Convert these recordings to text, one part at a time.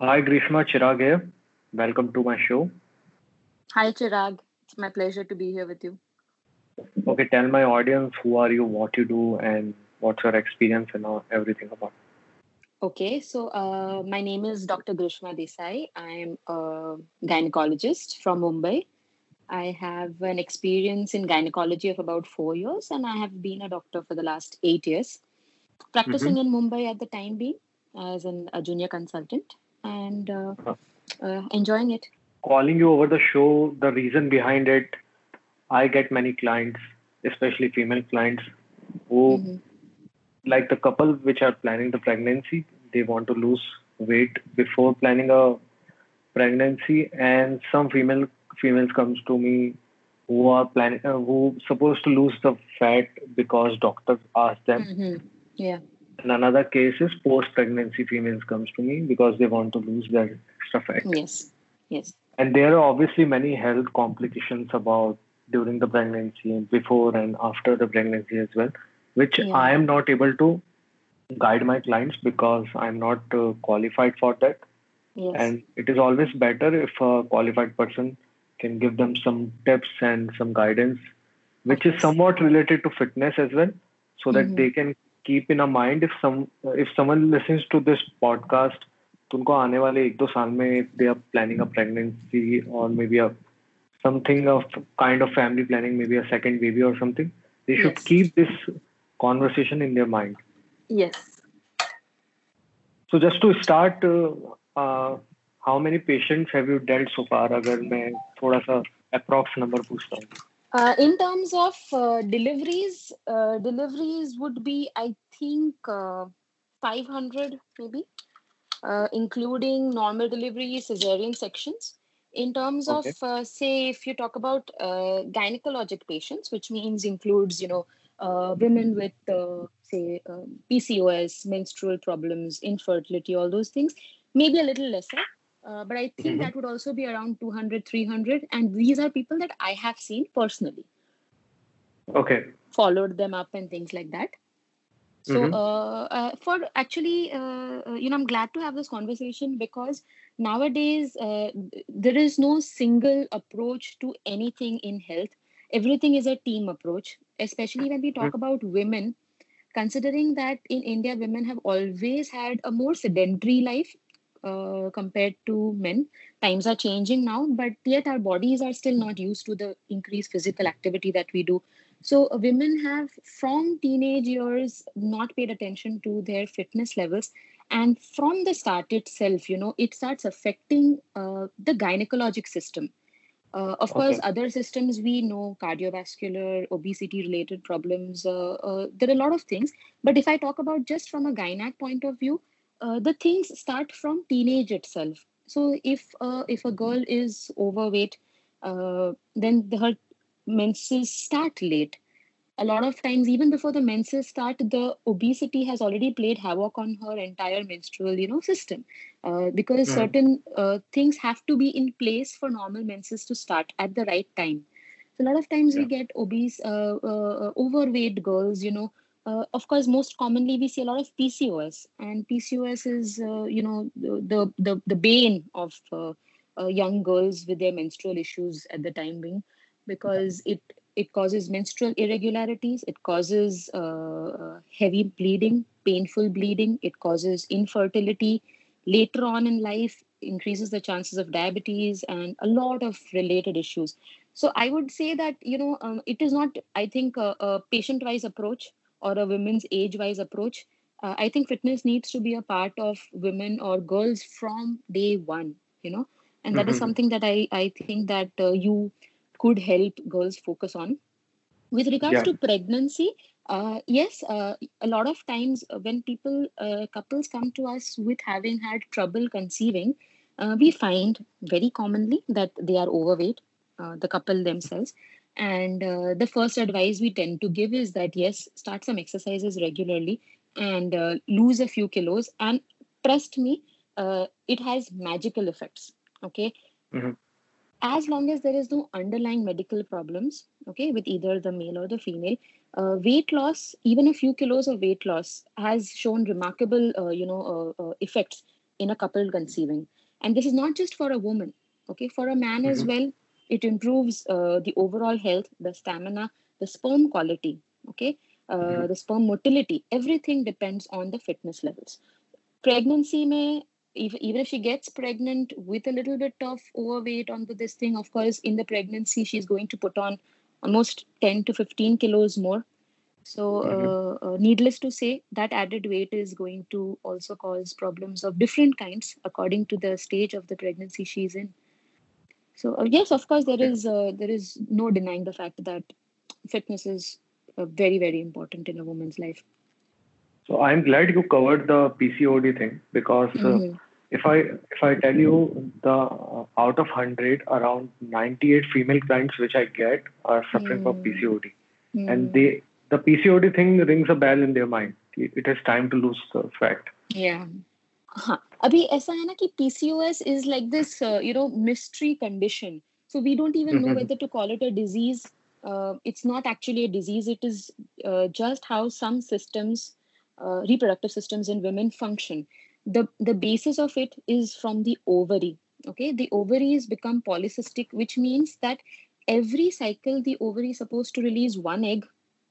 Hi, Grishma Chirag here. Welcome to my show. Hi, Chirag. It's my pleasure to be here with you. Okay, tell my audience who are you, what you do, and what's your experience and everything about. Okay, so uh, my name is Dr. Grishma Desai. I'm a gynecologist from Mumbai. I have an experience in gynecology of about four years, and I have been a doctor for the last eight years, practicing mm-hmm. in Mumbai at the time being as an, a junior consultant and uh, uh, enjoying it. Calling you over the show, the reason behind it, I get many clients, especially female clients, who, mm-hmm. like the couple which are planning the pregnancy, they want to lose weight before planning a pregnancy, and some female females comes to me who are planning uh, who supposed to lose the fat because doctors asked them. Mm-hmm. Yeah. And another case is post pregnancy females comes to me because they want to lose their extra fat. Yes. Yes. And there are obviously many health complications about during the pregnancy, before and after the pregnancy as well, which yeah. I am not able to guide my clients because I'm not uh, qualified for that. Yes. And it is always better if a qualified person can give them some tips and some guidance, which is somewhat related to fitness as well, so that mm-hmm. they can keep in our mind if some if someone listens to this podcast तो उनको आने वाले एक दो साल में they are planning a pregnancy और maybe a something of kind of family planning maybe a second baby और something they should keep this conversation in their mind yes so just to start how many patients have you dealt so far अगर मैं थोड़ा सा approx number पूछता हूँ। Uh, in terms of uh, deliveries, uh, deliveries would be, I think, uh, 500 maybe, uh, including normal deliveries, cesarean sections. In terms okay. of, uh, say, if you talk about gynecologic patients, which means includes, you know, women with, say, PCOS, menstrual problems, infertility, all those things, maybe a little lesser. Uh, but I think mm-hmm. that would also be around 200, 300. And these are people that I have seen personally. Okay. Followed them up and things like that. So, mm-hmm. uh, uh, for actually, uh, uh, you know, I'm glad to have this conversation because nowadays uh, there is no single approach to anything in health. Everything is a team approach, especially when we talk mm-hmm. about women. Considering that in India, women have always had a more sedentary life uh, compared to men. Times are changing now, but yet our bodies are still not used to the increased physical activity that we do. So, uh, women have from teenage years not paid attention to their fitness levels. And from the start itself, you know, it starts affecting uh, the gynecologic system. Uh, of okay. course, other systems we know cardiovascular, obesity related problems. Uh, uh, there are a lot of things. But if I talk about just from a gynac point of view, uh, the things start from teenage itself so if uh, if a girl is overweight uh, then the, her menses start late a lot of times even before the menses start the obesity has already played havoc on her entire menstrual you know system uh, because mm. certain uh, things have to be in place for normal menses to start at the right time so a lot of times yeah. we get obese uh, overweight girls you know uh, of course, most commonly we see a lot of PCOS, and PCOS is, uh, you know, the the the bane of uh, uh, young girls with their menstrual issues at the time being, because it it causes menstrual irregularities, it causes uh, uh, heavy bleeding, painful bleeding, it causes infertility. Later on in life, increases the chances of diabetes and a lot of related issues. So I would say that you know um, it is not, I think, a, a patient-wise approach or a women's age wise approach uh, i think fitness needs to be a part of women or girls from day one you know and that mm-hmm. is something that i i think that uh, you could help girls focus on with regards yeah. to pregnancy uh, yes uh, a lot of times when people uh, couples come to us with having had trouble conceiving uh, we find very commonly that they are overweight the couple themselves and uh, the first advice we tend to give is that yes, start some exercises regularly and uh, lose a few kilos. And trust me, uh, it has magical effects. Okay. Mm-hmm. As long as there is no underlying medical problems, okay, with either the male or the female, uh, weight loss, even a few kilos of weight loss, has shown remarkable, uh, you know, uh, effects in a couple conceiving and this is not just for a woman okay for a man mm-hmm. as well it improves uh, the overall health the stamina the sperm quality okay uh, mm-hmm. the sperm motility everything depends on the fitness levels pregnancy may even if she gets pregnant with a little bit of overweight onto this thing of course in the pregnancy she's going to put on almost 10 to 15 kilos more so mm-hmm. uh, uh, needless to say that added weight is going to also cause problems of different kinds according to the stage of the pregnancy she's in so uh, yes of course there is uh, there is no denying the fact that fitness is uh, very very important in a woman's life so i'm glad you covered the pcod thing because uh, mm-hmm. if i if i tell you the uh, out of 100 around 98 female clients which i get are suffering mm-hmm. from pcod mm-hmm. and they the pcod thing rings a bell in their mind it is time to lose the fat yeah हाँ अभी ऐसा है ना कि PCOS is like this uh, you know mystery condition so we don't even know whether to call it a disease uh, it's not actually a disease it is uh, just how some systems uh, reproductive systems in women function the the basis of it is from the ovary okay the ovaries become polycystic which means that every cycle the ovary is supposed to release one egg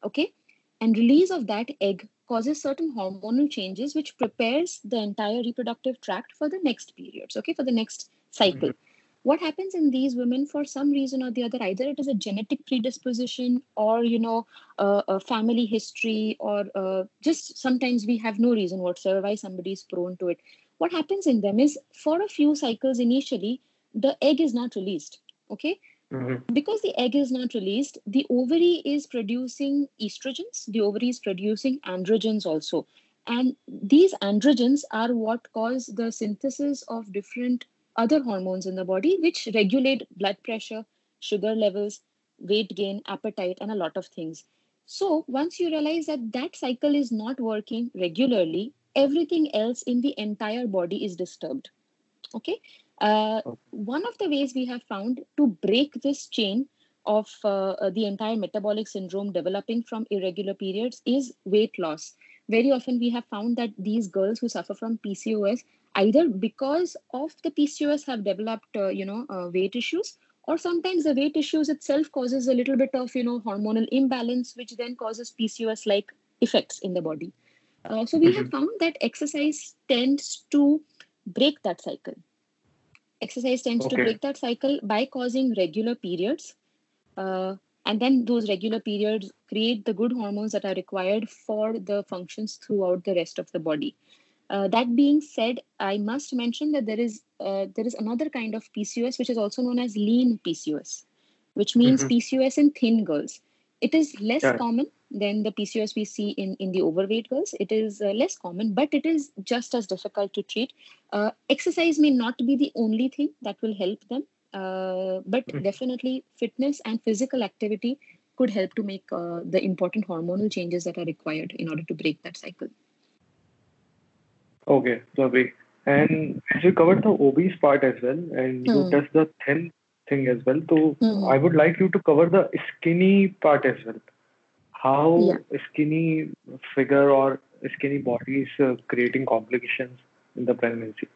okay and release of that egg causes certain hormonal changes which prepares the entire reproductive tract for the next periods okay for the next cycle. Mm-hmm. what happens in these women for some reason or the other either it is a genetic predisposition or you know uh, a family history or uh, just sometimes we have no reason whatsoever why somebody is prone to it. What happens in them is for a few cycles initially the egg is not released okay Mm-hmm. Because the egg is not released, the ovary is producing estrogens, the ovary is producing androgens also. And these androgens are what cause the synthesis of different other hormones in the body, which regulate blood pressure, sugar levels, weight gain, appetite, and a lot of things. So, once you realize that that cycle is not working regularly, everything else in the entire body is disturbed. Okay. Uh, one of the ways we have found to break this chain of uh, uh, the entire metabolic syndrome developing from irregular periods is weight loss. Very often, we have found that these girls who suffer from PCOS, either because of the PCOS, have developed, uh, you know, uh, weight issues, or sometimes the weight issues itself causes a little bit of, you know, hormonal imbalance, which then causes PCOS-like effects in the body. Uh, so we mm-hmm. have found that exercise tends to break that cycle exercise tends okay. to break that cycle by causing regular periods uh, and then those regular periods create the good hormones that are required for the functions throughout the rest of the body uh, that being said i must mention that there is uh, there is another kind of pcos which is also known as lean pcos which means mm-hmm. pcos in thin girls it is less yeah. common than the PCOS we see in, in the overweight girls. It is uh, less common, but it is just as difficult to treat. Uh, exercise may not be the only thing that will help them, uh, but mm-hmm. definitely fitness and physical activity could help to make uh, the important hormonal changes that are required in order to break that cycle. Okay, lovely. And as you covered the obese part as well, and you hmm. touched the thin thing as well. So hmm. I would like you to cover the skinny part as well how yeah. skinny figure or skinny body is uh, creating complications in the pregnancy?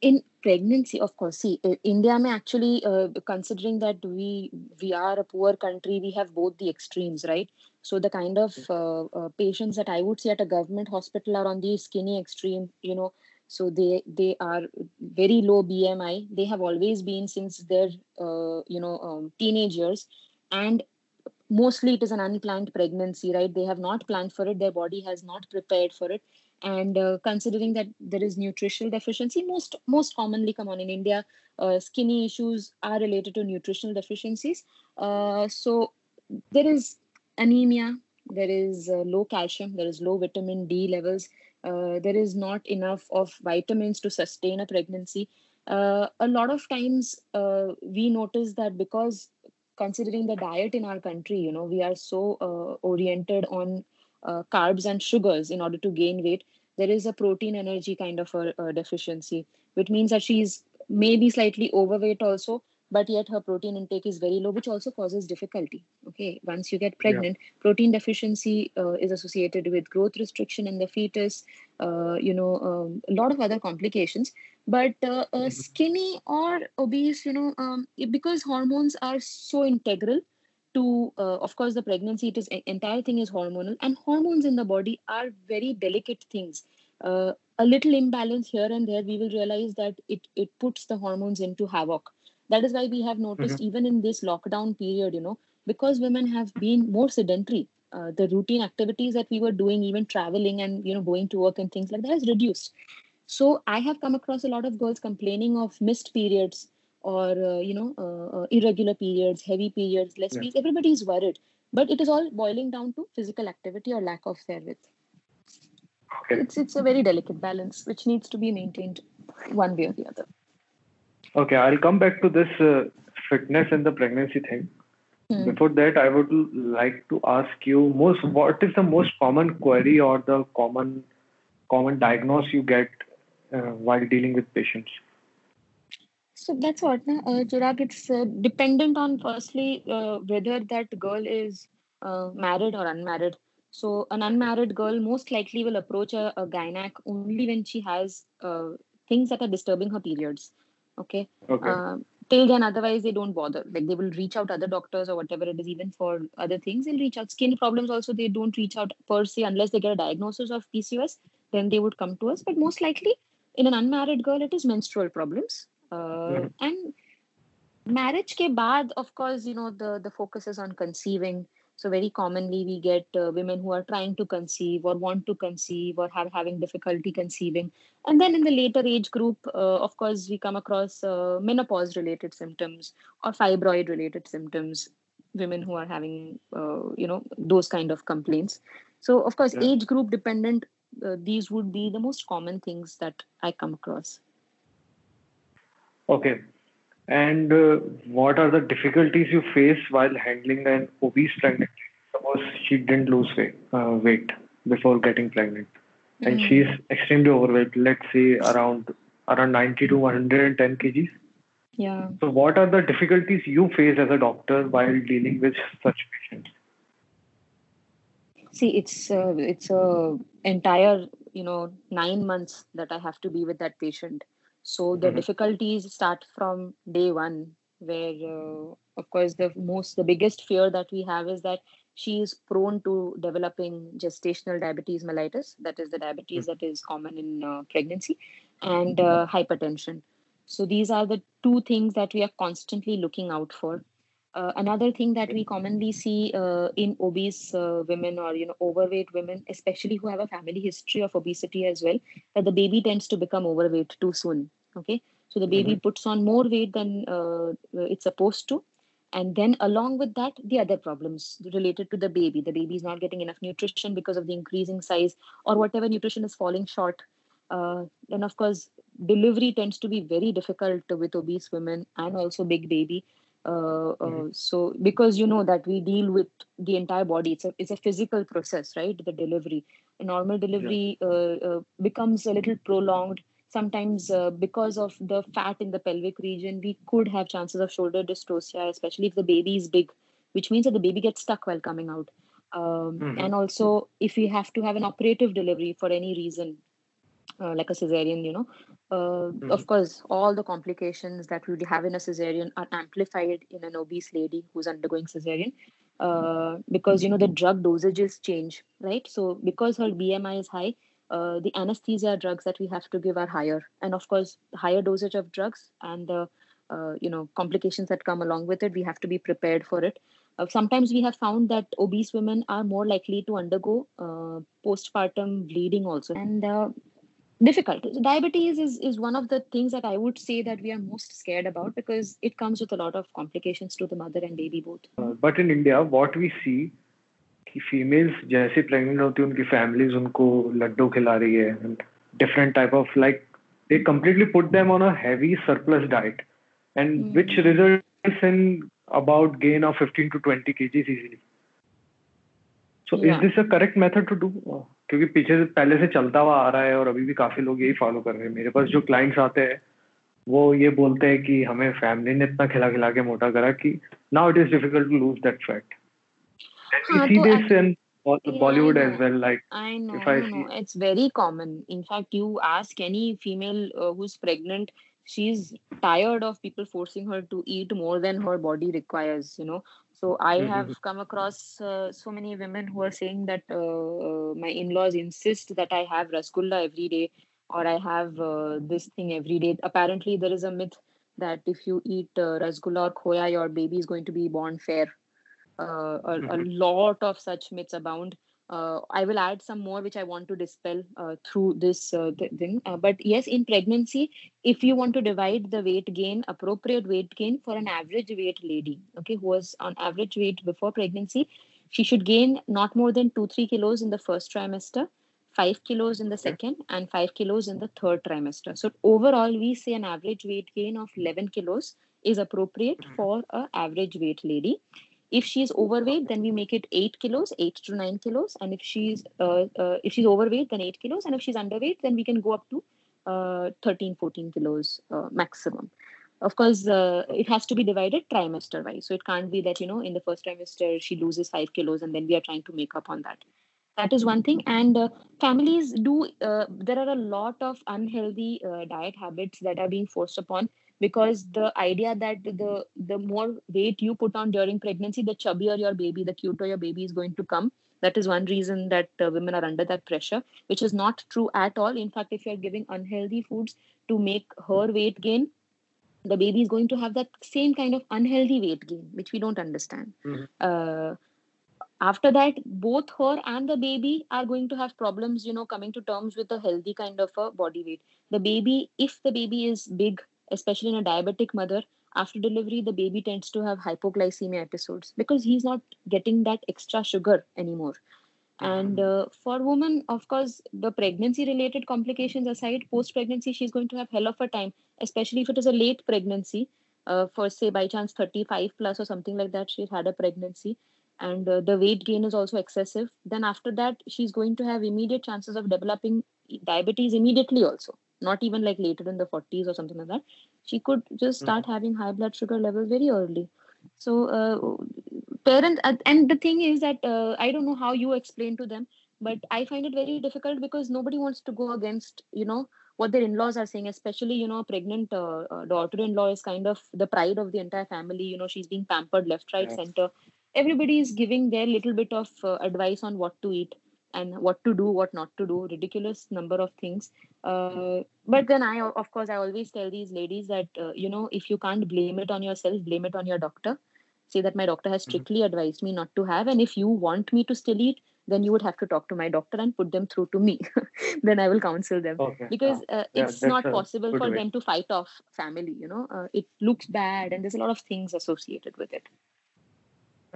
In pregnancy of course. See india may actually uh, considering that we we are a poor country we have both the extremes right? So the kind of uh, uh, patients that i would see at a government hospital are on the skinny extreme you know? So they they are very low bmi they have always been since their uh, you know um, teenage years. And mostly it is an unplanned pregnancy right? They have not planned for it. Their body has not prepared for it. And uh, considering that there is nutritional deficiency most most commonly come on in india uh, skinny issues are related to nutritional deficiencies. Uh, so there is anemia there is uh, low calcium there is low vitamin d levels. Uh, there is not enough of vitamins to sustain a pregnancy. Uh, a lot of times we notice that because considering the diet in our country you know we are so uh, oriented on uh, carbs and sugars in order to gain weight there is a protein energy kind of a, a, deficiency which means that she's maybe slightly overweight also but yet her protein intake is very low which also causes difficulty okay once you get pregnant yeah. protein deficiency uh, is associated with growth restriction in the fetus uh, you know um, a lot of other complications but uh, mm-hmm. skinny or obese you know um, because hormones are so integral to uh, of course the pregnancy it is entire thing is hormonal and hormones in the body are very delicate things uh, a little imbalance here and there we will realize that it it puts the hormones into havoc that is why we have noticed mm-hmm. even in this lockdown period you know because women have been more sedentary uh, the routine activities that we were doing even traveling and you know going to work and things like that has reduced so i have come across a lot of girls complaining of missed periods or uh, you know uh, uh irregular periods heavy periods less yeah. periods everybody is worried but it is all boiling down to physical activity or lack of therewith okay. it's it's a very delicate balance which needs to be maintained one way or the other Okay, I'll come back to this uh, fitness and the pregnancy thing. Hmm. Before that, I would like to ask you most what is the most common query or the common common diagnosis you get uh, while dealing with patients? So that's what, uh, Chirag, it's uh, dependent on firstly uh, whether that girl is uh, married or unmarried. So an unmarried girl most likely will approach a, a gynac only when she has uh, things that are disturbing her periods okay, okay. Uh, till then otherwise they don't bother. Like they will reach out other doctors or whatever it is even for other things they'll reach out. Skin problems also they don't reach out per se unless they get a diagnosis of pcos then they would come to us. But most likely in an unmarried girl it is menstrual problems. Uh, mm-hmm. and marriage ke baad of course you know the the focus is on conceiving so very commonly we get uh, women who are trying to conceive or want to conceive or have having difficulty conceiving. And then in the later age group, uh, of course, we come across uh, menopause related symptoms or fibroid related symptoms, women who are having, uh, you know, those kind of complaints. So of course, yeah. age group dependent, uh, these would be the most common things that I come across. Okay. And uh, what are the difficulties you face while handling an obese pregnancy? Suppose she didn't lose weight, uh, weight before getting pregnant, mm-hmm. and she's extremely overweight. Let's say around around 90 to 110 kgs. Yeah. So, what are the difficulties you face as a doctor while dealing with such patients? See, it's uh, it's a entire you know nine months that I have to be with that patient so the mm-hmm. difficulties start from day one, where uh, of course the most the biggest fear that we have is that she is prone to developing gestational diabetes mellitus, that is the diabetes mm-hmm. that is common in uh, pregnancy, and uh, hypertension. So these are the two things that we are constantly looking out for. Uh, another thing that we commonly see uh, in obese uh, women or you know overweight women especially who have a family history of obesity as well that the baby tends to become overweight too soon okay? So the baby mm-hmm. puts on more weight than uh, it's supposed to. And then along with that the other problems related to the baby. The baby is not getting enough nutrition because of the increasing size or whatever nutrition is falling short. Uh, and of course delivery tends to be very difficult with obese women and also big baby mm-hmm. so because you know that we deal with the entire body it's a it's a physical process right the delivery a normal delivery yeah. uh, uh becomes a little prolonged sometimes uh, because of the fat in the pelvic region we could have chances of shoulder dystocia especially if the baby is big which means that the baby gets stuck while coming out um, mm-hmm. and also if we have to have an operative delivery for any reason uh, like a cesarean you know. Uh, mm-hmm. of course all the complications that we have in a cesarean are amplified in an obese lady who's undergoing cesarean uh, because you know the drug dosages change right? So because her bmi is high uh, the anesthesia drugs that we have to give are higher. And of course higher dosage of drugs and the uh, you know complications that come along with it we have to be prepared for it. Uh, sometimes we have found that obese women are more likely to undergo uh, postpartum bleeding also. And uh, difficult diabetes is, is one of the things that i would say that we are most scared about because it comes with a lot of complications to the mother and baby both uh, but in india what we see कि females जैसे pregnant होती है उनकी families उनको लड्डू खिला रही है different type of like they completely put them on a heavy surplus diet and mm. which results in about gain of 15 to 20 kgs easily so yeah. is this a correct method to do क्योंकि पीछे से पहले से चलता हुआ आ रहा है और अभी भी काफ़ी लोग यही फॉलो कर रहे हैं मेरे पास जो क्लाइंट्स आते हैं वो ये बोलते हैं कि हमें फैमिली ने इतना खिला खिला के मोटा करा कि now it is difficult to lose that fat हाँ, see this in Yeah, I Bollywood as know. well. Like I know, if I no, no, see, it's very common. In fact, you ask any female uh, who's pregnant, she's tired of people forcing her to eat more than her body requires, you know. So I have Mhm. come across uh, so many women who are saying that uh, uh, my in-laws insist that I have rasgulla every day or I have uh, this thing every day. Apparently, there is a myth that if you eat uh, rasgulla or khoya, your baby is going to be born fair uh, a, a Mhm. lot of such myths abound. Uh, I will add some more which I want to dispel uh, through this uh, th- thing. Uh, but yes, in pregnancy, if you want to divide the weight gain, appropriate weight gain for an average weight lady, okay, who was on average weight before pregnancy, she should gain not more than two, three kilos in the first trimester, five kilos in the second, and five kilos in the third trimester. So overall, we say an average weight gain of 11 kilos is appropriate Mhm. for an average weight lady if she's overweight then we make it 8 kilos 8 to 9 kilos. And if she's uh, uh, if she's overweight then 8 kilos. And if she's underweight then we can go up to uh, 13 14 kilos uh, maximum. Of course uh, it has to be divided trimester wise. So it can't be that you know in the first trimester she loses 5 kilos and then we are trying to make up on that. That is one thing. And uh, families do there are a lot of unhealthy diet habits that are being forced upon because the idea that the the more weight you put on during pregnancy the chubbier your baby the cuter your baby is going to come. That is one reason that uh, women are under that pressure which is not true at all. In fact if you are giving unhealthy foods to make her weight gain the baby is going to have that same kind of unhealthy weight gain which we don't understand. Mhm. uh, after that both her and the baby are going to have problems you know coming to terms with a healthy kind of a body weight. The baby if the baby is big especially in a diabetic mother after delivery the baby tends to have hypoglycemia episodes because he's not getting that extra sugar anymore. And uh, for women of course the pregnancy related complications aside post pregnancy she's going to have hell of a time especially if it is a late pregnancy. Uh, for say by chance 35 plus or something like that she's had a pregnancy and uh, the weight gain is also excessive. Then after that she's going to have immediate chances of developing diabetes immediately also not even like later in the 40s or something like that she could just start having high blood sugar levels very early. So uh, parents and- and the thing is that uh, i don't know how you explain to them but i find it very difficult because nobody wants to go against you know what their in-laws are saying especially you know a pregnant uh, uh, daughter-in-law is kind of the pride of the entire family you know she's being pampered left right Yeah. center. Everybody is giving their little bit of uh, advice on what to eat and what to do what not to do ridiculous number of things. Uh, but then i of course i always tell these ladies that uh, you know if you can't blame it on yourself blame it on your doctor. Say that my doctor has Mhm. strictly advised me not to have and if you want me to still eat then you would have to talk to my doctor and put them through to me. Then i will counsel them. Okay. because uh, yeah, it's not possible for way. them to fight off family you know. Uh, it looks bad and there's a lot of things associated with it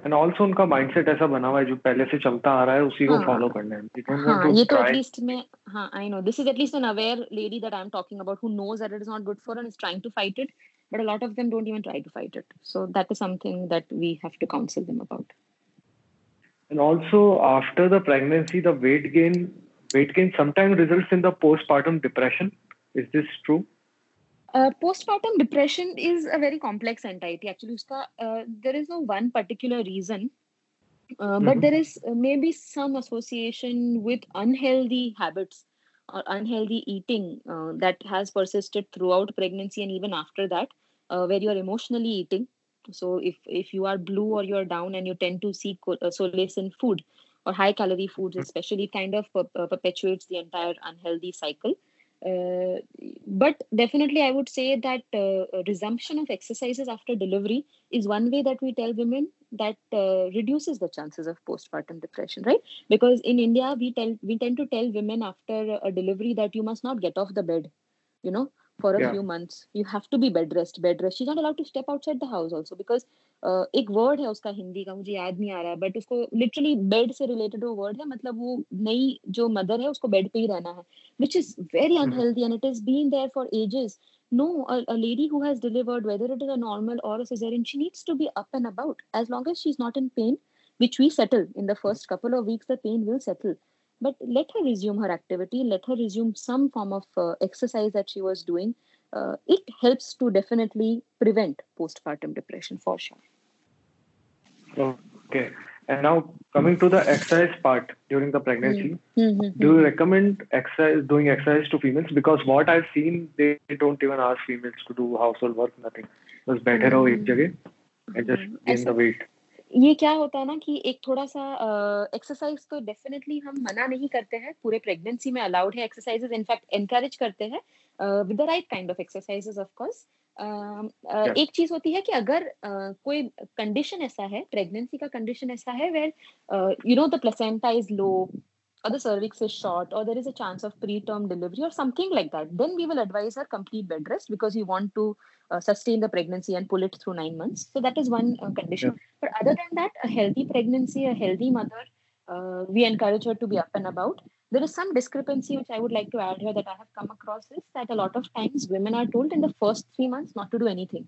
and also उनका mindset ऐसा बना हुआ है जो पहले से चलता आ रहा है उसी को हाँ फॉलो करना है हाँ ये तो एटलीस्ट मैं हाँ I know this is at least an aware lady that I am talking about who knows that it is not good for and is trying to fight it but a lot of them don't even try to fight it so that is something that we have to counsel them about and also after the pregnancy the weight gain weight gain sometimes results in the postpartum depression is this true Uh, postpartum depression is a very complex entity. Actually, uska, uh, there is no one particular reason, uh, but Mhm. there is uh, maybe some association with unhealthy habits or unhealthy eating uh, that has persisted throughout pregnancy and even after that, uh, where you are emotionally eating. So, if if you are blue or you are down and you tend to seek uh, solace in food or high calorie foods, especially, kind of per- uh, perpetuates the entire unhealthy cycle. Uh, but definitely, I would say that uh, resumption of exercises after delivery is one way that we tell women that uh, reduces the chances of postpartum depression, right? Because in India, we tell we tend to tell women after a delivery that you must not get off the bed, you know, for a Yeah. few months. You have to be bed rest, bed rest. She's not allowed to step outside the house also because uh, एक word है उसका हिंदी का मुझे याद नहीं आ रहा है but उसको लिटरली बेड से रिलेटेड वो वर्ड है मतलब वो नई जो मदर है उसको बेड पे ही रहना है which is very unhealthy and it has been there for ages. No, a, a lady who has delivered, whether it is a normal or a cesarean, she needs to be up and about as long as she's not in pain, which we settle in the first couple of weeks, the pain will settle. but let her resume her activity let her resume some form of uh, exercise that she was doing uh, it helps to definitely prevent postpartum depression for sure. Okay. And now coming to the exercise part during the pregnancy mm-hmm. mm-hmm. do you recommend exercise doing exercise to females? Because what i've seen they don't even ask females to do household work nothing. It's better mm-hmm. ho ek and just mm-hmm. gain the weight. ये क्या होता है ना कि एक थोड़ा सा exercise तो डेफिनेटली हम मना नहीं करते हैं पूरे प्रेगनेंसी में अलाउड है एक्सरसाइजेस इनफैक्ट एनकरेज करते हैं with the right kind of exercises of course एक चीज़ होती है कि अगर uh, कोई कंडीशन ऐसा है प्रेगनेंसी का कंडीशन ऐसा है where you know the placenta is low or the cervix is short or there is a chance of preterm delivery or something like that then we will advise her complete bed rest because you want to uh, sustain the pregnancy and pull it through 9 months. So that is one uh, condition. But other than that a healthy pregnancy a healthy mother uh, we encourage her to be up and about. There is some discrepancy which i would like to add here that i have come across is that a lot of times women are told in the first 3 months not to do anything.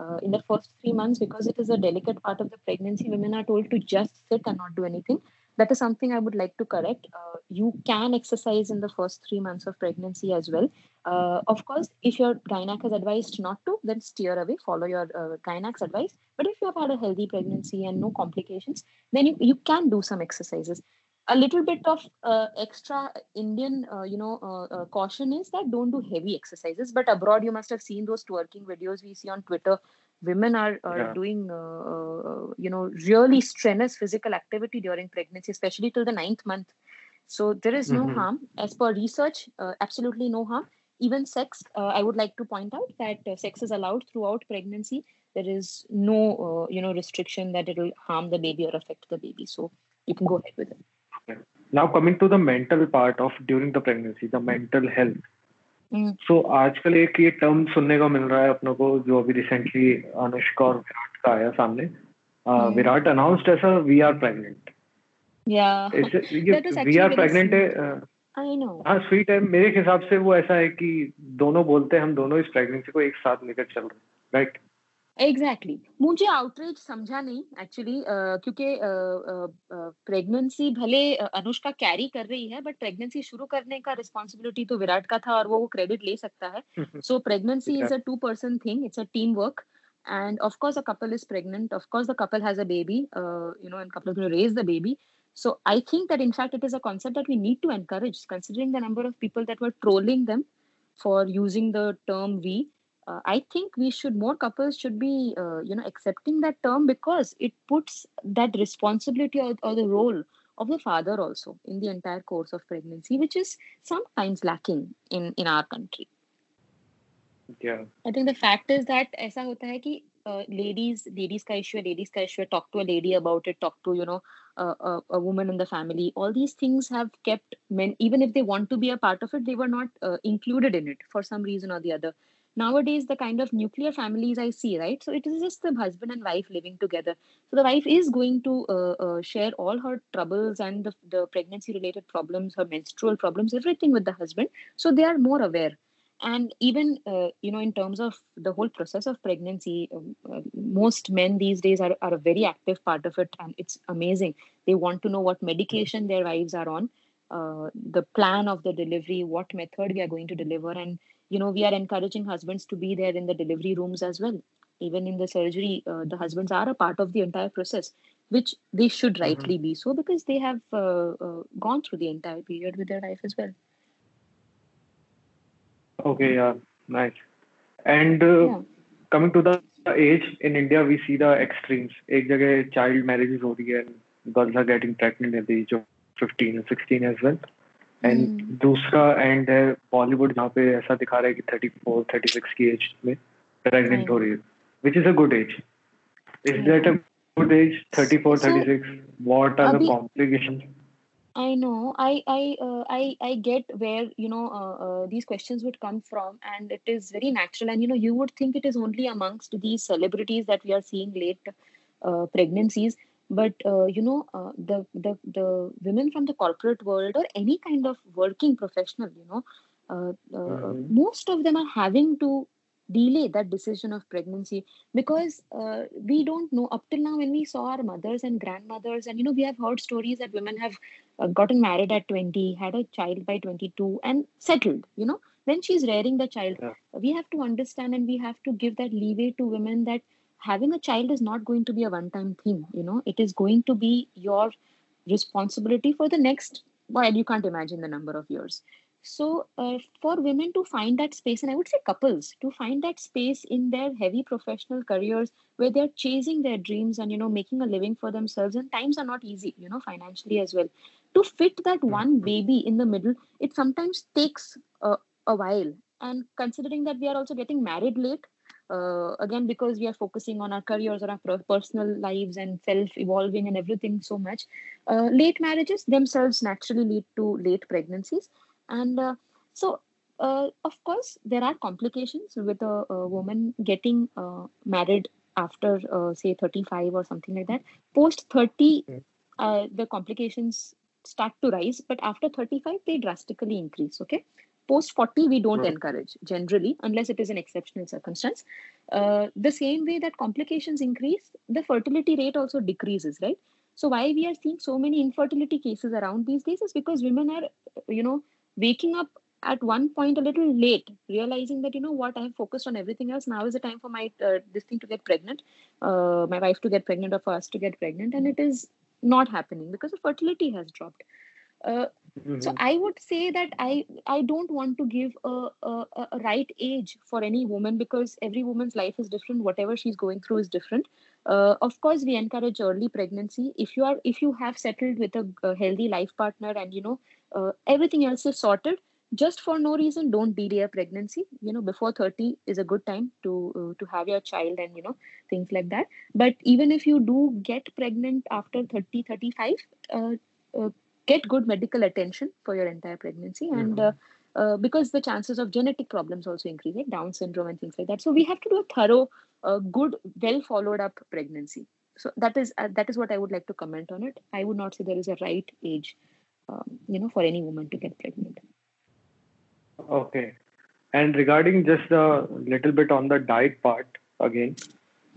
Uh, in the first three months because it is a delicate part of the pregnancy women are told to just sit and not do anything that is something I would like to correct. Uh, you can exercise in the first three months of pregnancy as well. Uh, of course, if your gynac has advised not to, then steer away, follow your uh, gynac's advice. But if you have had a healthy pregnancy and no complications, then you, you can do some exercises. A little bit of uh, extra Indian, uh, you know, uh, uh, caution is that don't do heavy exercises. But abroad, you must have seen those twerking videos we see on Twitter women are, are Yeah. doing uh, uh, you know really strenuous physical activity during pregnancy especially till the ninth month. So there is no Mhm. harm. As per research uh, absolutely no harm. Even sex uh, i would like to point out that uh, sex is allowed throughout pregnancy. There is no uh, you know restriction that it will harm the baby or affect the baby. So you can go ahead with it. Now coming to the mental part of during the pregnancy, the mental health. Mm. So आजकल एक ये term सुनने को मिल रहा है अपनों को जो अभी रिसेंटली अनुष्का और विराट का आया सामने। Hmm. विराट अनाउंस्ड ऐसा we are pregnant we are pregnant हाँ स्वीट है मेरे हिसाब से वो ऐसा है कि दोनों बोलते हैं हम दोनों इस प्रेगनेंसी को एक साथ लेकर चल रहे हैं राइट एग्जैक्टली exactly. मुझे आउटरीच समझा नहीं एक्चुअली क्योंकि प्रेगनेंसी भले अ, अनुष्का कैरी कर रही है बट प्रेगनेंसी शुरू करने का रिस्पॉन्सिबिलिटी तो विराट का था और वो क्रेडिट ले सकता है so pregnancy is a two person thing it's a team work and of course a couple is pregnant of course the couple has a baby uh, you know and couple is going to raise the baby so i think that in fact it is a concept that we need to encourage considering the number of people that were trolling them for using the term we uh, i think we should more couples should be uh, you know accepting that term because it puts that responsibility or, or the role of the father also in the entire course of pregnancy which is sometimes lacking in in our country. Yeah. I think the fact is that aisa hota hai ki uh, ladies ladies ka issue ladies ka issue talk to a lady about it talk to you know uh, a, a, woman in the family. All these things have kept men even if they want to be a part of it they were not uh, included in it for some reason or the other nowadays the kind of nuclear families i see right? So it is just the husband and wife living together. So the wife is going to uh, uh, share all her troubles and the, the pregnancy related problems her menstrual problems everything with the husband so they are more aware. And even uh, you know in terms of the whole process of pregnancy um, uh, most men these days are, are a very active part of it and it's amazing. They want to know what medication their wives are on uh, the plan of the delivery what method we are going to deliver and you know we are encouraging husbands to be there in the delivery rooms as well. Even in the surgery uh, the husbands are a part of the entire process which they should mm-hmm. rightly mm-hmm. be so because they have uh, uh, gone through the entire period with their life as well. Okay yeah nice. And uh, yeah. coming to the age in india we see the extremes. child marriages over rahi girls are getting pregnant at the age of 15 and 16 as well. And Hmm. दूसरा and है बॉलीवुड जहाँ पे ऐसा दिखा रहा है कि 34, 36 की एज में प्रेग्नेंट. हो रही है, which is a good age. Is Yeah. that a good age? 34, So, 36. What are the अभी- complications? I know. I I uh, I I get where you know uh, uh, these questions would come from, and it is very natural. And you know, you would think it is only amongst these celebrities that we are seeing late uh, pregnancies, but uh, you know, uh, the the the women from the corporate world or any kind of working professional, you know, uh, uh, Mhm. most of them are having to delay that decision of pregnancy because uh, we don't know up till now when we saw our mothers and grandmothers and you know we have heard stories that women have uh, gotten married at 20 had a child by 22 and settled you know when she's rearing the child yeah. we have to understand and we have to give that leeway to women that having a child is not going to be a one time thing you know. It is going to be your responsibility for the next well you can't imagine the number of years. So uh, for women to find that space and i would say couples to find that space in their heavy professional careers where they're chasing their dreams and you know making a living for themselves and times are not easy you know financially as well. To fit that hmm. one baby in the middle it sometimes takes uh, a while. And considering that we are also getting married late uh, again because we are focusing on our careers or our personal lives and self evolving and everything so much uh, late marriages themselves naturally lead to late pregnancies. And uh, so uh, of course there are complications with a, a woman getting uh, married after uh, say 35 or something like that. Post 30 hmm. the complications start to rise but after 35 they drastically increase okay post 40 we don't right. encourage generally unless it is an exceptional circumstance. Uh, the same way that complications increase the fertility rate also decreases right? So why we are seeing so many infertility cases around these days is because women are you know waking up at one point a little late realizing that you know what i have focused on everything else. Now is the time for my uh, this thing to get pregnant uh, my wife to get pregnant or for us to get pregnant and it is not happening because the fertility has dropped. Uh, mm-hmm. So I would say that I I don't want to give a, a, a right age for any woman because every woman's life is different. Whatever she's going through is different. Uh, of course, we encourage early pregnancy. If you are if you have settled with a, a healthy life partner and you know uh, everything else is sorted, just for no reason don't delay a pregnancy you know before 30 is a good time to uh, to have your child and you know things like that but even if you do get pregnant after 30 35 uh, uh, get good medical attention for your entire pregnancy. And mm-hmm. uh, uh, because the chances of genetic problems also increase like down syndrome and things like that. So we have to do a thorough uh, good well followed up pregnancy. So that is uh, that is what i would like to comment on it. I would not say there is a right age um, you know for any woman to get pregnant. Okay. And regarding just a little bit on the diet part again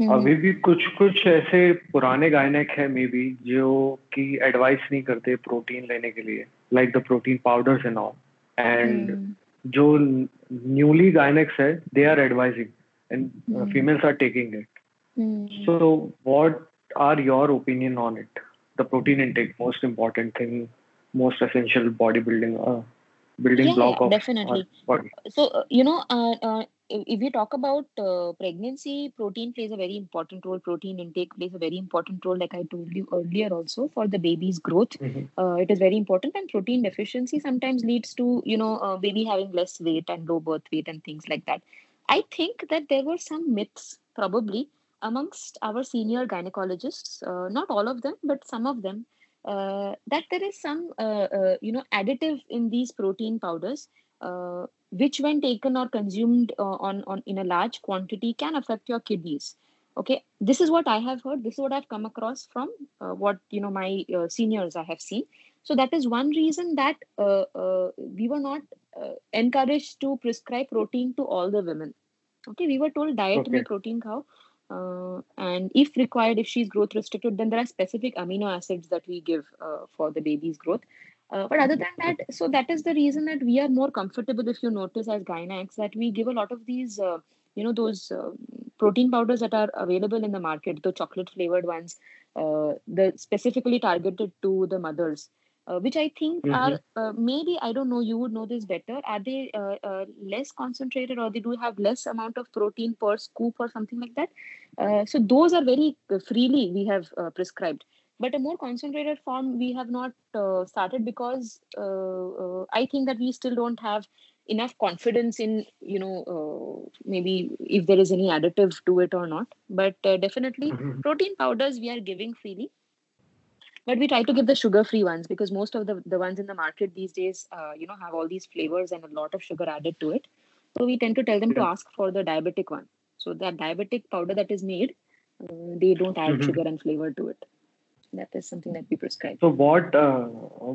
अभी भी कुछ कुछ ऐसे पुराने गायनक है may be जो कि advice नहीं करते प्रोटीन लेने के लिए like the protein powders and all and जो न्यूली गायनक्स है they are advising and females are taking it so what are your opinion on it the protein intake most important thing most essential body uh, building yeah, block of definitely so uh, you know uh, uh, if we talk about uh, pregnancy, protein plays a very important role. Protein intake plays a very important role, like I told you earlier, also for the baby's growth. Mm-hmm. Uh, it is very important, and protein deficiency sometimes leads to you know uh, baby having less weight and low birth weight and things like that. I think that there were some myths probably amongst our senior gynecologists, uh, not all of them, but some of them, uh, that there is some uh, you know additive in these protein powders uh, which when taken or consumed uh, on, on in a large quantity can affect your kidneys. Okay? This is what i have heard. This is what i've come across from uh, what you know my uh, seniors i have seen. So that is one reason that uh, uh, we were not uh, encouraged to prescribe protein to all the women. Okay? We were told diet okay. में protein cow and if required if she's growth restricted then there are specific amino acids that we give for the baby's growth uh, but other than that, so that is the reason that we are more comfortable, if you notice, as Gynacs, that we give a lot of these, uh, you know, those uh, protein powders that are available in the market, the chocolate flavored ones, uh, the specifically targeted to the mothers. Uh, which I think mm-hmm. are uh, maybe I don't know. You would know this better. Are they less concentrated, or they do have less amount of protein per scoop, or something like that? so those are very freely we have prescribed but a more concentrated form we have not uh, started because uh, uh, i think that we still don't have enough confidence in you know uh, maybe if there is any additive to it or not but uh, definitely mm-hmm. protein powders we are giving freely but we try to give the sugar free ones because most of the, the ones in the market these days uh, you know have all these flavors and a lot of sugar added to it so we tend to tell them yeah. to ask for the diabetic one so that diabetic powder that is made they don't add mm-hmm. sugar and flavor to it that is something that we prescribe so what uh,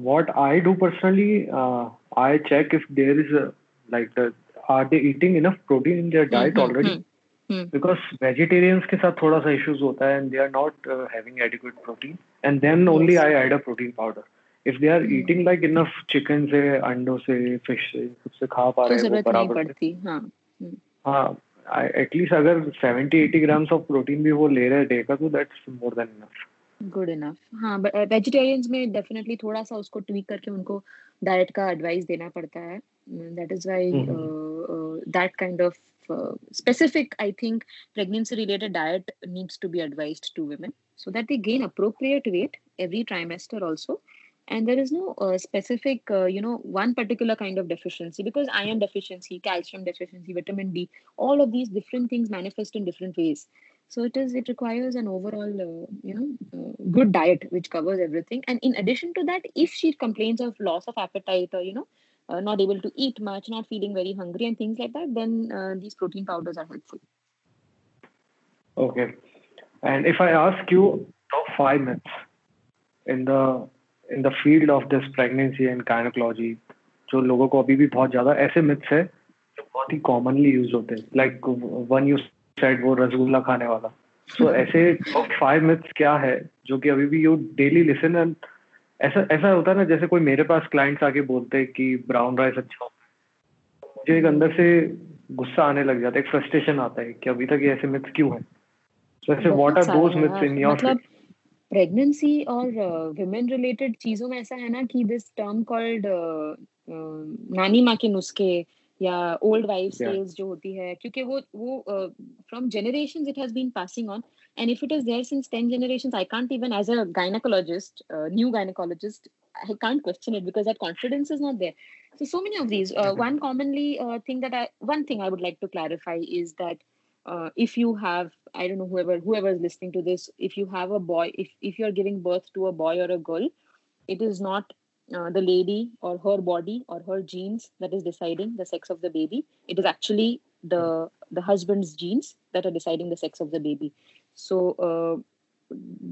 what i do personally uh, i check if there is a like the are they eating enough protein in their diet mm-hmm, already mm-hmm. Because vegetarians के साथ थोड़ा सा issues होता है and they are not uh, having adequate protein and then yes. only I add a protein powder if they are hmm. eating like enough chicken से अंडों से fish से सबसे खा पा रहे हैं बराबर हाँ hmm. हाँ एटलीस्ट अगर 70 80 ग्राम्स ऑफ़ प्रोटीन भी वो ले रहे हैं डे का तो that's more than enough good enough हाँ बट वेजिटेरियंस में डेफिनेटली थोड़ा सा उसको ट्वीक करके उनको डाइट का एडवाइस देना पड़ता है that is why that kind of specific i think pregnancy related diet needs to be advised to women so that they gain appropriate weight every trimester also. And there is no uh, specific uh, you know one particular kind of deficiency because iron deficiency calcium deficiency vitamin d all of these different things manifest in different ways. So it is it requires an overall uh, you know uh, good diet which covers everything. And in addition to that if she complains of loss of appetite or you know uh, not able to eat much not feeling very hungry and things like that then uh, these protein powders are helpful okay and if i ask you top 5 myths in the in the field of this pregnancy and gynecology जो लोगों को अभी भी बहुत ज्यादा ऐसे myths है जो बहुत ही कॉमनली यूज होते हैं लाइक वन यू सेड वो रसगुल्ला खाने वाला सो so, ऐसे फाइव मिथ्स क्या है जो कि अभी भी यू डेली लिसन एंड ऐसा ऐसा होता है ना जैसे कोई मेरे पास क्लाइंट्स आके बोलते हैं कि ब्राउन राइस अच्छा होता है। मुझे एक अंदर से गुस्सा आने लग जाता है एक फ्रस्ट्रेशन आता है कि अभी तक ये ऐसे मिथ्स क्यों है? So, ऐसे what are those myths in your. मतलब प्रेगनेंसी और विमेन रिलेटेड चीज़ों में ऐसा है ना कि दिस टर्म कॉल्ड नानी माँ के नुस्खे या ओल्ड वाइफ सेल्स जो होती है क्योंकि वो वो from generation it has been passing on and if it is there since 10 generations i can't even as a gynecologist uh, new gynecologist i can't question it because that confidence is not there. So so many of these uh, one commonly uh, thing that i one thing i would like to clarify is that uh, if you have i don't know whoever whoever is listening to this if you have a boy if if you're giving birth to a boy or a girl it is not uh, the lady or her body or her genes that is deciding the sex of the baby. It is actually the the husband's genes that are deciding the sex of the baby so uh,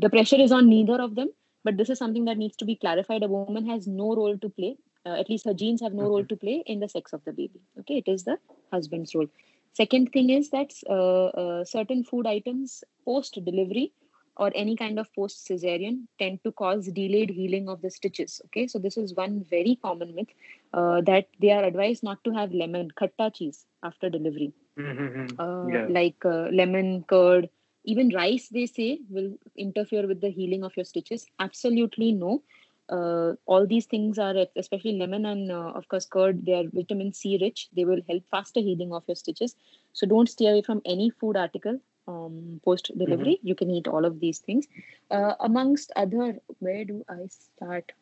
the pressure is on neither of them but this is something that needs to be clarified. A woman has no role to play. Uh, at least her genes have no role to play in the sex of the baby. Okay it is the husband's role. Second thing is that uh, uh, certain food items post delivery or any kind of post cesarean tend to cause delayed healing of the stitches. Okay so this is one very common myth uh, that they are advised not to have lemon khatta cheese after delivery. Mm-hmm. uh, yeah. like uh, lemon curd even rice they say will interfere with the healing of your stitches? Absolutely no. Uh, all these things are especially lemon and uh, of course curd they are vitamin c rich. They will help faster healing of your stitches. So don't stay away from any food article um, post delivery mm-hmm. you can eat all of these things. Uh, amongst other where do i start?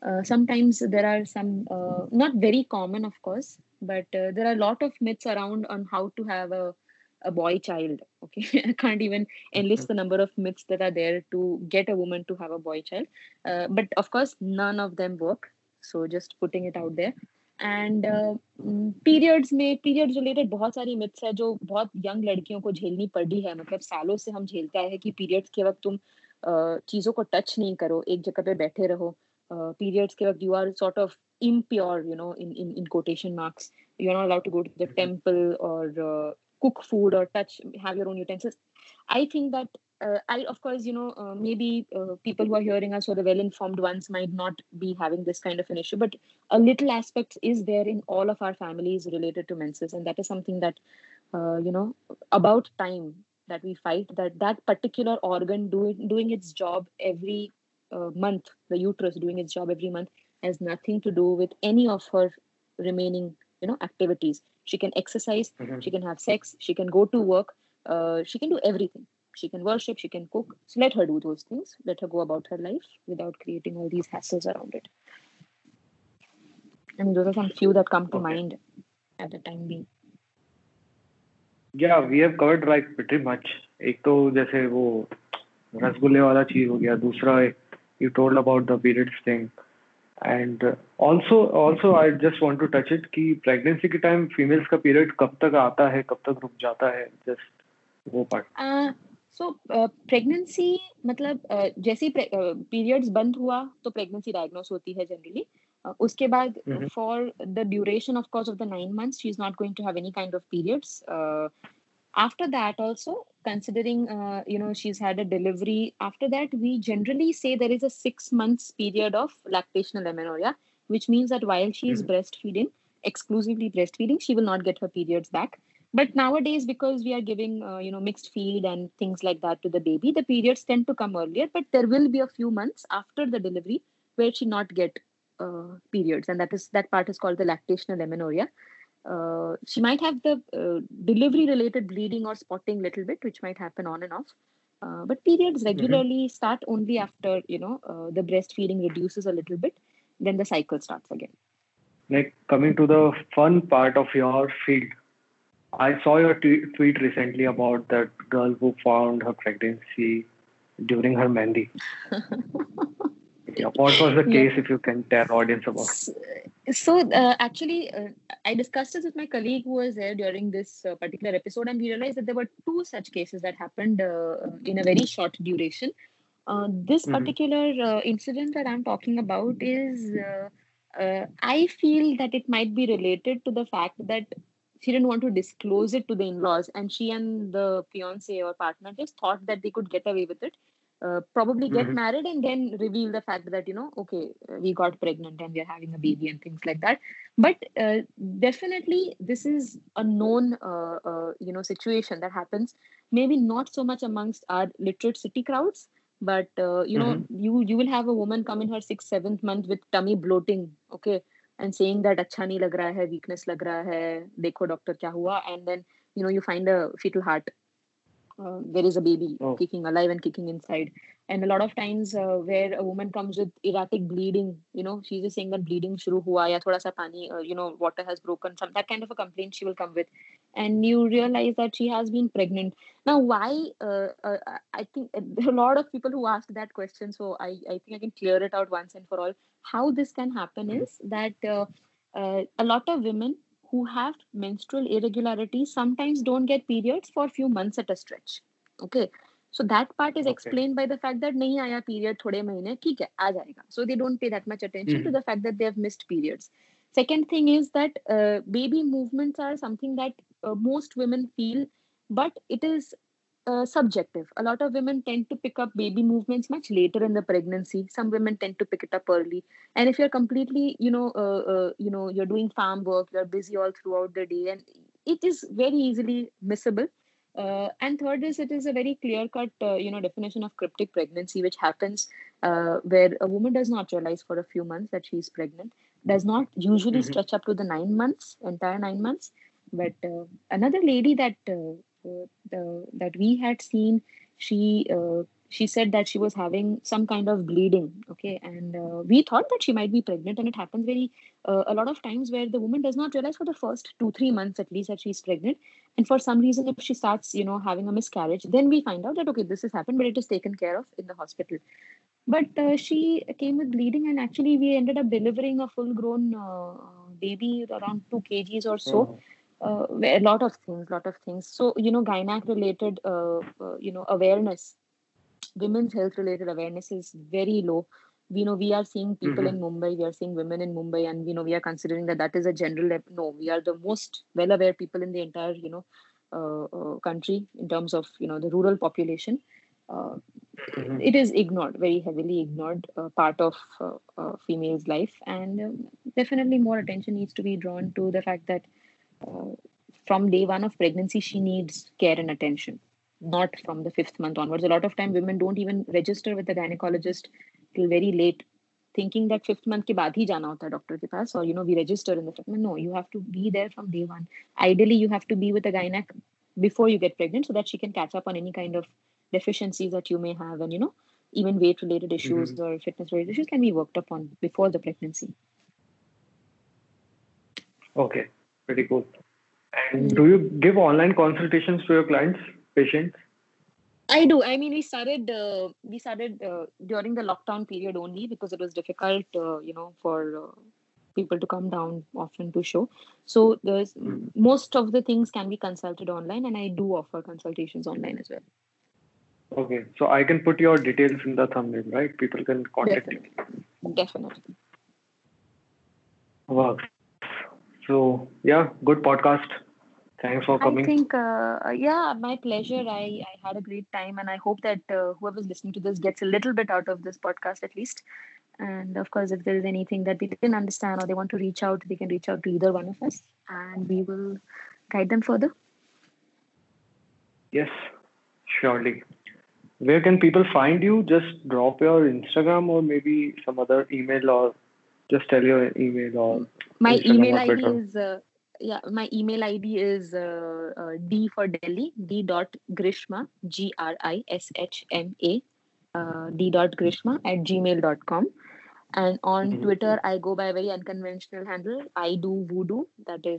Uh, sometimes there are some uh, not very common of course but uh, there are a lot of myths around on how to have a, a boy child okay i can't even enlist mm-hmm. the number of myths that are there to get a woman to have a boy child uh, but of course none of them work so just putting it out there and periods uh, mm, में period related बहुत सारी myths है जो बहुत young लड़कियों को झेलनी पड़ी है मतलब सालों से हम झेलते आए हैं कि पीरियड्स के वक्त तुम uh, चीज़ों को टच नहीं करो एक जगह पे बैठे रहो पीरियड्स uh, के वक्त you are sort of impure you know in in in quotation marks you're not allowed to go to the temple or uh, cook food or touch have your own utensils i think that uh, I, of course, you know, uh, maybe uh, people who are hearing us or the well informed ones might not be having this kind of an issue, but a little aspect is there in all of our families related to menses. And that is something that, uh, you know, about time that we fight that that particular organ doing, doing its job every uh, month, the uterus doing its job every month, has nothing to do with any of her remaining, you know, activities. She can exercise, mm-hmm. she can have sex, she can go to work, uh, she can do everything she can worship she can cook so let her do those things let her go about her life without creating all these hassles around it I mean, those are some few that come to okay. mind at the time being. Yeah, we have covered like pretty much. एक तो जैसे वो रसगुल्ले वाला चीज हो गया दूसरा you told about the periods thing and also also I just want to touch it कि pregnancy के time females का period कब तक आता है कब तक रुक जाता है just वो part. Uh, सो प्रेगनेंसी uh, मतलब uh, जैसे ही पीरियड्स uh, बंद हुआ तो प्रेगनेंसी डायग्नोस होती है जनरली उसके बाद for the duration of course of the nine months she is not going to have any kind of periods after that also considering uh, you know she's had a delivery. After that we generally say there is a six months period of lactational amenorrhea which means that while she is mm-hmm. breastfeeding exclusively breastfeeding she will not get her periods back. But nowadays because we are giving uh, you know mixed feed and things like that to the baby the periods tend to come earlier but there will be a few months after the delivery where she not get uh, periods. And that is that part is called the lactational amenorrhea uh, she might have the uh, delivery related bleeding or spotting little bit which might happen on and off uh, but periods mm-hmm. regularly mm-hmm. start only after you know uh, the breastfeeding reduces a little bit then the cycle starts again like coming to the fun part of your field I saw your t- tweet recently about that girl who found her pregnancy during her Mehndi. yeah, what was the case, yeah. if you can tell audience about? So, uh, actually, uh, I discussed this with my colleague who was there during this uh, particular episode, and we realized that there were two such cases that happened uh, in a very short duration. Uh, this mm-hmm. particular uh, incident that I'm talking about is. I feel that it might be related to the fact that she didn't want to disclose it to the in-laws and she and the fiance or partner just thought that they could get away with it uh, probably get mm-hmm. married and then reveal the fact that you know okay uh, we got pregnant and we are having a baby and things like that but uh, definitely this is a known uh, uh you know situation that happens maybe not so much amongst our literate city crowds but uh, you know mm-hmm. you you will have a woman come in her sixth seventh month with tummy bloating okay and saying that acha nahi lag raha hai weakness lag raha hai dekho doctor kya hua and then you know you find a fetal heart uh, there is a baby oh. kicking alive and kicking inside. And a lot of times uh, where a woman comes with erratic bleeding you know she's just saying that bleeding shuru hua ya thoda sa pani uh, you know water has broken some that kind of a complaint she will come with. And you realize that she has been pregnant. Now why uh, uh, i think there are a lot of people who ask that question so i i think i can clear it out once and for all. How this can happen is that uh, a lot of women who have menstrual irregularities sometimes don't get periods for a few months at a stretch okay so that part is okay. explained by the fact that nahi aaya period thode mahine theek hai aa jayega so they don't pay that much attention mm-hmm. to the fact that they have missed periods second thing is that uh, baby movements are something that uh, most women feel but it is uh, subjective. A lot of women tend to pick up baby movements much later in the pregnancy. Some women tend to pick it up early. And if you're completely, you know, uh, uh, you know, you're doing farm work, you're busy all throughout the day, and it is very easily missable. Uh, and third is it is a very clear cut, uh, you know, definition of cryptic pregnancy, which happens uh, where a woman does not realize for a few months that she's pregnant, does not usually mm-hmm. stretch up to the nine months, entire nine months. But another lady that the, that we had seen, she uh, she said that she was having some kind of bleeding. Okay, and uh, we thought that she might be pregnant, and it happens very uh, a lot of times where the woman does not realize for the first two three months at least that she's pregnant, and for some reason if she starts you know having a miscarriage, then we find out that okay this has happened, but it is taken care of in the hospital. But uh, she came with bleeding, and actually we ended up delivering a full grown uh, baby around two kgs or so. Oh uh, a lot of things lot of things so you know gynac related uh, uh, you know awareness women's health related awareness is very low we know we are seeing people mm-hmm. in mumbai we are seeing women in mumbai and we know we are considering that that is a general no we are the most well aware people in the entire you know uh, uh, country in terms of you know the rural population uh, mm-hmm. it is ignored very heavily ignored part of females life and um, definitely more attention needs to be drawn to the fact that uh, from day one of pregnancy, she needs care and attention, not from the fifth month onwards. A lot of time, women don't even register with the gynecologist till very late, thinking that fifth month ke baad hi jana hota doctor ke paas, or you know we register in the fifth month. No, you have to be there from day one. Ideally, you have to be with a gynac before you get pregnant, so that she can catch up on any kind of deficiencies that you may have, and you know even weight related issues mm-hmm. or fitness related issues can be worked upon before the pregnancy. Okay pretty cool. And do you give online consultations to your clients, patients? I do. I mean, we started uh, we started uh, during the lockdown period only because it was difficult, uh, you know, for uh, people to come down often to show. So there's mm. most of the things can be consulted online, and I do offer consultations online as well. Okay, so I can put your details in the thumbnail, right? People can contact Definitely. you. Definitely. Wow. So yeah, good podcast. Thanks for coming. I think, uh, yeah, my pleasure. I, I had a great time, and I hope that uh, whoever's listening to this gets a little bit out of this podcast at least. And of course, if there is anything that they didn't understand or they want to reach out, they can reach out to either one of us, and we will guide them further. Yes, surely. Where can people find you? Just drop your Instagram or maybe some other email or just tell your email or my email ID is uh, yeah my email id is uh, uh, d for delhi d dot grishma g r i s h m a d uh, d dot grishma at gmail.com and on mm-hmm. twitter i go by a very unconventional handle i do voodoo that is